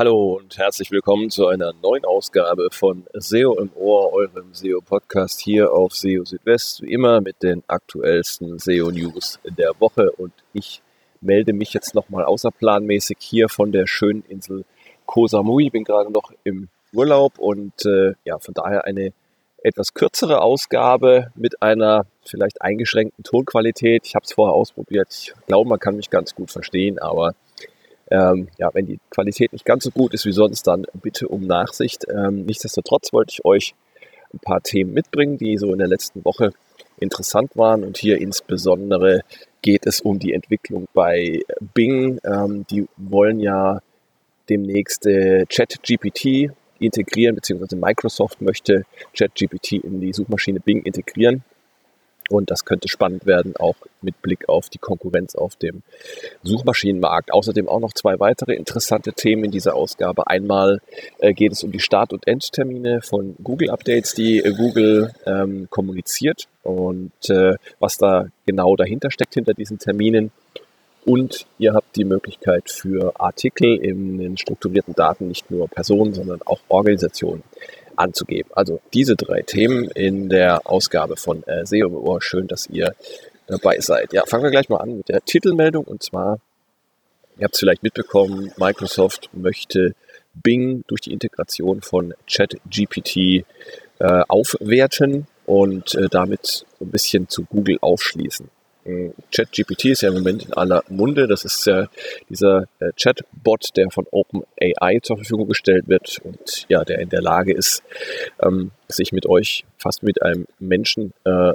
Hallo und herzlich willkommen zu einer neuen Ausgabe von SEO im Ohr, eurem SEO-Podcast hier auf SEO Südwest, wie immer mit den aktuellsten SEO-News der Woche. Und ich melde mich jetzt nochmal außerplanmäßig hier von der schönen Insel Koh Samui. Bin gerade noch im Urlaub und äh, ja, von daher eine etwas kürzere Ausgabe mit einer vielleicht eingeschränkten Tonqualität. Ich habe es vorher ausprobiert. Ich glaube, man kann mich ganz gut verstehen, aber ähm, ja, wenn die Qualität nicht ganz so gut ist wie sonst, dann bitte um Nachsicht. Ähm, nichtsdestotrotz wollte ich euch ein paar Themen mitbringen, die so in der letzten Woche interessant waren. Und hier insbesondere geht es um die Entwicklung bei Bing. Ähm, die wollen ja demnächst äh, ChatGPT integrieren, beziehungsweise Microsoft möchte ChatGPT in die Suchmaschine Bing integrieren. Und das könnte spannend werden, auch mit Blick auf die Konkurrenz auf dem Suchmaschinenmarkt. Außerdem auch noch zwei weitere interessante Themen in dieser Ausgabe. Einmal äh, geht es um die Start- und Endtermine von Google-Updates, die äh, Google ähm, kommuniziert und äh, was da genau dahinter steckt hinter diesen Terminen. Und ihr habt die Möglichkeit für Artikel in den strukturierten Daten nicht nur Personen, sondern auch Organisationen anzugeben. Also diese drei Themen in der Ausgabe von äh, SEO Ohr. Schön, dass ihr dabei seid. Ja, fangen wir gleich mal an mit der Titelmeldung. Und zwar, ihr habt es vielleicht mitbekommen, Microsoft möchte Bing durch die Integration von ChatGPT äh, aufwerten und äh, damit so ein bisschen zu Google aufschließen. ChatGPT ist ja im Moment in aller Munde. Das ist ja dieser äh, Chatbot, der von OpenAI zur Verfügung gestellt wird und ja, der in der Lage ist, ähm, sich mit euch fast mit einem Menschen äh,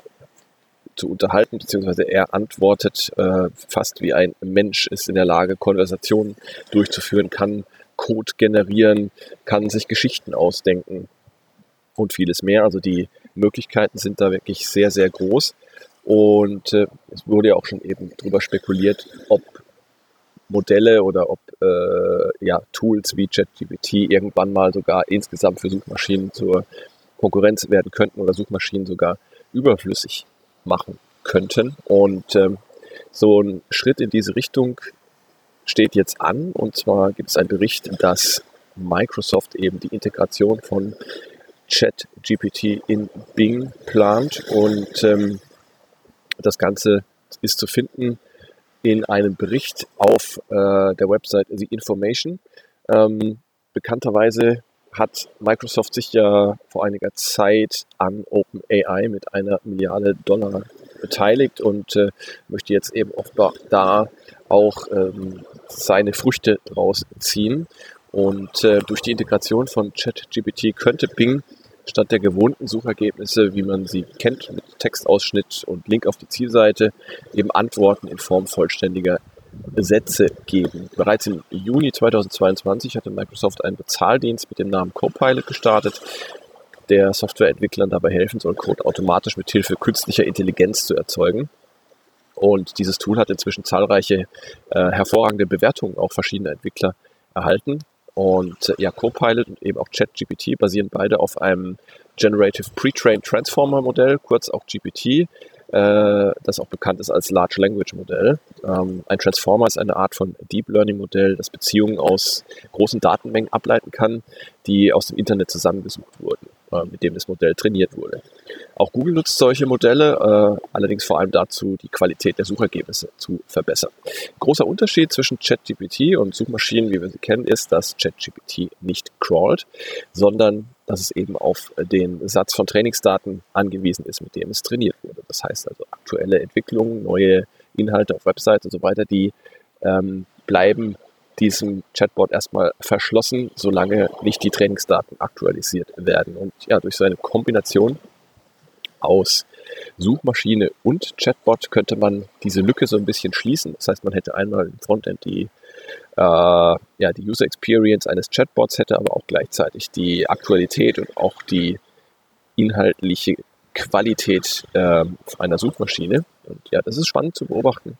zu unterhalten, beziehungsweise er antwortet äh, fast wie ein Mensch, ist in der Lage, Konversationen durchzuführen, kann Code generieren, kann sich Geschichten ausdenken und vieles mehr. Also die Möglichkeiten sind da wirklich sehr, sehr groß. Und äh, es wurde ja auch schon eben darüber spekuliert, ob Modelle oder ob äh, ja, Tools wie ChatGPT irgendwann mal sogar insgesamt für Suchmaschinen zur Konkurrenz werden könnten oder Suchmaschinen sogar überflüssig machen könnten. Und ähm, so ein Schritt in diese Richtung steht jetzt an. Und zwar gibt es einen Bericht, dass Microsoft eben die Integration von ChatGPT in Bing plant. Und ähm, das Ganze ist zu finden in einem Bericht auf äh, der Website The Information. Ähm, bekannterweise hat Microsoft sich ja vor einiger Zeit an OpenAI mit einer Milliarde Dollar beteiligt und äh, möchte jetzt eben offenbar da auch ähm, seine Früchte rausziehen. Und äh, durch die Integration von ChatGPT könnte Bing statt der gewohnten Suchergebnisse, wie man sie kennt, mit Textausschnitt und Link auf die Zielseite, eben Antworten in Form vollständiger Sätze geben. Bereits im Juni 2022 hatte Microsoft einen Bezahldienst mit dem Namen Copilot gestartet, der Softwareentwicklern dabei helfen soll, Code automatisch mit Hilfe künstlicher Intelligenz zu erzeugen. Und dieses Tool hat inzwischen zahlreiche äh, hervorragende Bewertungen auch verschiedener Entwickler erhalten. Und ja, Copilot und eben auch ChatGPT basieren beide auf einem Generative Pre-Trained Transformer Modell, kurz auch GPT, äh, das auch bekannt ist als Large Language Modell. Ähm, ein Transformer ist eine Art von Deep Learning Modell, das Beziehungen aus großen Datenmengen ableiten kann, die aus dem Internet zusammengesucht wurden. Mit dem das Modell trainiert wurde. Auch Google nutzt solche Modelle, äh, allerdings vor allem dazu, die Qualität der Suchergebnisse zu verbessern. Großer Unterschied zwischen ChatGPT und Suchmaschinen, wie wir sie kennen, ist, dass ChatGPT nicht crawlt, sondern dass es eben auf den Satz von Trainingsdaten angewiesen ist, mit dem es trainiert wurde. Das heißt also aktuelle Entwicklungen, neue Inhalte auf Websites und so weiter, die ähm, bleiben diesem Chatbot erstmal verschlossen, solange nicht die Trainingsdaten aktualisiert werden. Und ja, durch so eine Kombination aus Suchmaschine und Chatbot könnte man diese Lücke so ein bisschen schließen. Das heißt, man hätte einmal im Frontend die, äh, ja, die User Experience eines Chatbots, hätte aber auch gleichzeitig die Aktualität und auch die inhaltliche Qualität äh, einer Suchmaschine. Und ja, das ist spannend zu beobachten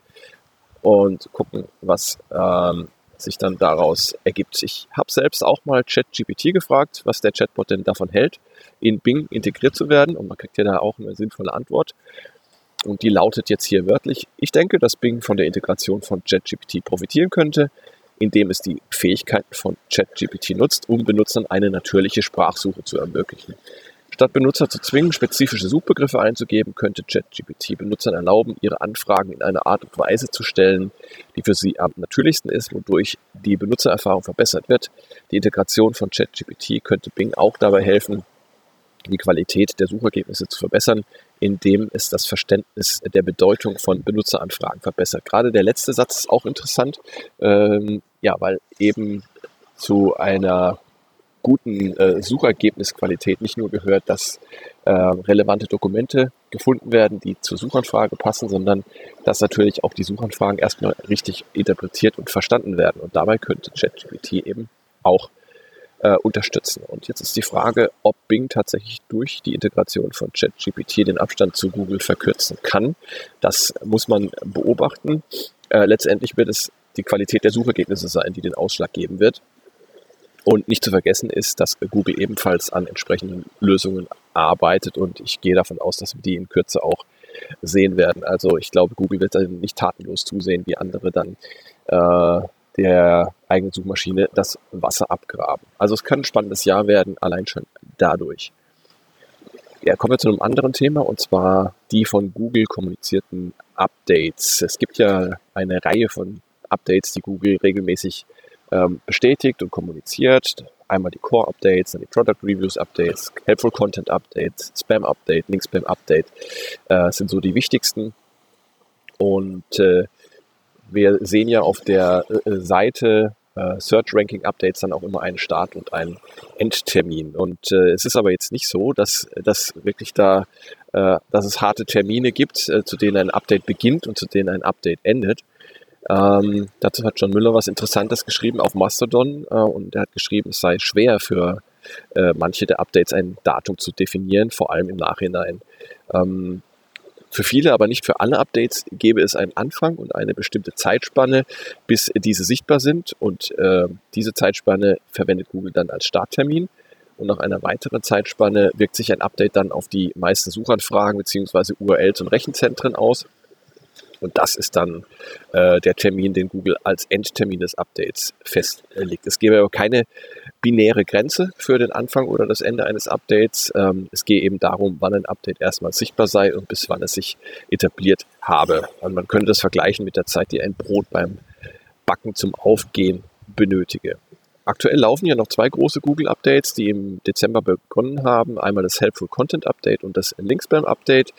und gucken, was ähm, sich dann daraus ergibt. Ich habe selbst auch mal ChatGPT gefragt, was der Chatbot denn davon hält, in Bing integriert zu werden. Und man kriegt ja da auch eine sinnvolle Antwort. Und die lautet jetzt hier wörtlich, ich denke, dass Bing von der Integration von ChatGPT profitieren könnte. indem es die Fähigkeiten von ChatGPT nutzt, um Benutzern eine natürliche Sprachsuche zu ermöglichen. Statt Benutzer zu zwingen, spezifische Suchbegriffe einzugeben, könnte ChatGPT Benutzern erlauben, ihre Anfragen in einer Art und Weise zu stellen, die für sie am natürlichsten ist, wodurch die Benutzererfahrung verbessert wird. Die Integration von ChatGPT könnte Bing auch dabei helfen, die Qualität der Suchergebnisse zu verbessern, indem es das Verständnis der Bedeutung von Benutzeranfragen verbessert. Gerade der letzte Satz ist auch interessant, ähm, ja, weil eben zu einer guten äh, Suchergebnisqualität nicht nur gehört, dass äh, relevante Dokumente gefunden werden, die zur Suchanfrage passen, sondern dass natürlich auch die Suchanfragen erstmal richtig interpretiert und verstanden werden. Und dabei könnte ChatGPT eben auch äh, unterstützen. Und jetzt ist die Frage, ob Bing tatsächlich durch die Integration von ChatGPT den Abstand zu Google verkürzen kann. Das muss man beobachten. Äh, letztendlich wird es die Qualität der Suchergebnisse sein, die den Ausschlag geben wird. Und nicht zu vergessen ist, dass Google ebenfalls an entsprechenden Lösungen arbeitet und ich gehe davon aus, dass wir die in Kürze auch sehen werden. Also ich glaube, Google wird dann nicht tatenlos zusehen, wie andere dann äh, der eigenen Suchmaschine das Wasser abgraben. Also es kann ein spannendes Jahr werden, allein schon dadurch. Ja, kommen wir zu einem anderen Thema und zwar die von Google kommunizierten Updates. Es gibt ja eine Reihe von Updates, die Google regelmäßig ähm, bestätigt und kommuniziert. Einmal die Core Updates, dann die Product Reviews Updates, Helpful Content Updates, Spam Update, Link Spam Update äh, sind so die wichtigsten. Und äh, wir sehen ja auf der äh, Seite äh, Search Ranking Updates dann auch immer einen Start und einen Endtermin. Und äh, es ist aber jetzt nicht so, dass, dass wirklich da, äh, dass es harte Termine gibt, äh, zu denen ein Update beginnt und zu denen ein Update endet, ähm, dazu hat John Müller was Interessantes geschrieben auf Mastodon äh, und er hat geschrieben, es sei schwer für äh, manche der Updates ein Datum zu definieren, vor allem im Nachhinein. Ähm, für viele, aber nicht für alle Updates gäbe es einen Anfang und eine bestimmte Zeitspanne, bis diese sichtbar sind. Und äh, diese Zeitspanne verwendet Google dann als Starttermin. Und nach einer weiteren Zeitspanne wirkt sich ein Update dann auf die meisten Suchanfragen bzw. URLs und Rechenzentren aus. Und das ist dann äh, der Termin, den Google als Endtermin des Updates festlegt. Es gäbe aber keine binäre Grenze für den Anfang oder das Ende eines Updates. Ähm, es gehe eben darum, wann ein Update erstmal sichtbar sei und bis wann es sich etabliert habe. Und man könnte das vergleichen mit der Zeit, die ein Brot beim Backen zum Aufgehen benötige. Aktuell laufen ja noch zwei große Google-Updates, die im Dezember begonnen haben. Einmal das Helpful Content Update und das Linkspam Update.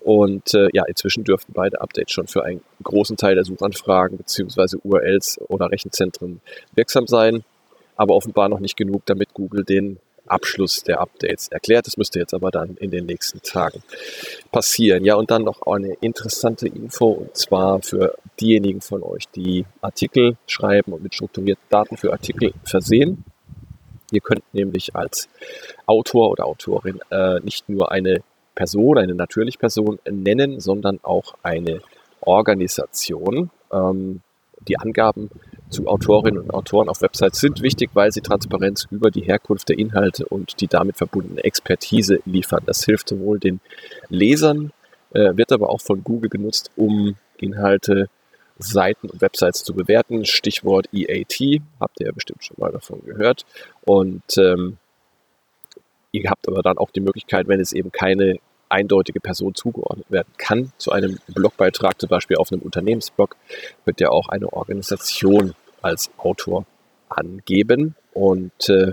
Und äh, ja, inzwischen dürften beide Updates schon für einen großen Teil der Suchanfragen bzw. URLs oder Rechenzentren wirksam sein. Aber offenbar noch nicht genug, damit Google den Abschluss der Updates erklärt. Das müsste jetzt aber dann in den nächsten Tagen passieren. Ja, und dann noch eine interessante Info und zwar für diejenigen von euch, die Artikel schreiben und mit strukturierten Daten für Artikel versehen. Ihr könnt nämlich als Autor oder Autorin äh, nicht nur eine Person, eine natürliche Person nennen, sondern auch eine Organisation. Ähm, die Angaben zu Autorinnen und Autoren auf Websites sind wichtig, weil sie Transparenz über die Herkunft der Inhalte und die damit verbundene Expertise liefern. Das hilft sowohl den Lesern, äh, wird aber auch von Google genutzt, um Inhalte, Seiten und Websites zu bewerten. Stichwort EAT, habt ihr ja bestimmt schon mal davon gehört. Und ähm, ihr habt aber dann auch die Möglichkeit, wenn es eben keine eindeutige Person zugeordnet werden kann. Zu einem Blogbeitrag, zum Beispiel auf einem Unternehmensblog, wird ja auch eine Organisation als Autor angeben und äh,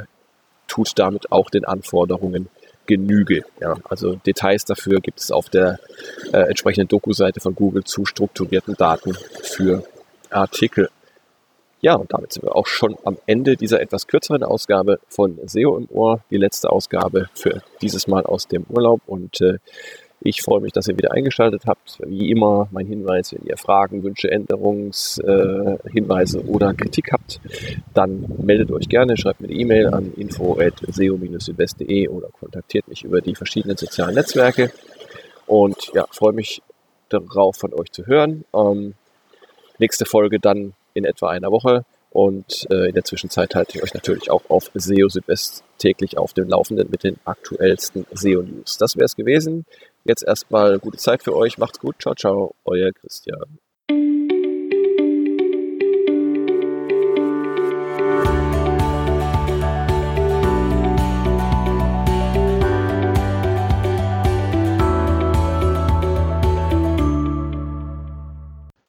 tut damit auch den Anforderungen Genüge. Ja, also Details dafür gibt es auf der äh, entsprechenden Doku-Seite von Google zu strukturierten Daten für Artikel. Ja, und damit sind wir auch schon am Ende dieser etwas kürzeren Ausgabe von SEO im Ohr. Die letzte Ausgabe für dieses Mal aus dem Urlaub. Und äh, ich freue mich, dass ihr wieder eingeschaltet habt. Wie immer mein Hinweis, wenn ihr Fragen, Wünsche, Änderungshinweise äh, oder Kritik habt, dann meldet euch gerne, schreibt mir eine E-Mail an info.seo-südwest.de oder kontaktiert mich über die verschiedenen sozialen Netzwerke. Und ja, freue mich darauf, von euch zu hören. Ähm, nächste Folge dann in etwa einer Woche. Und äh, in der Zwischenzeit halte ich euch natürlich auch auf SEO Südwest täglich auf dem Laufenden mit den aktuellsten SEO-News. Das wäre es gewesen. Jetzt erstmal gute Zeit für euch. Macht's gut. Ciao, ciao. Euer Christian.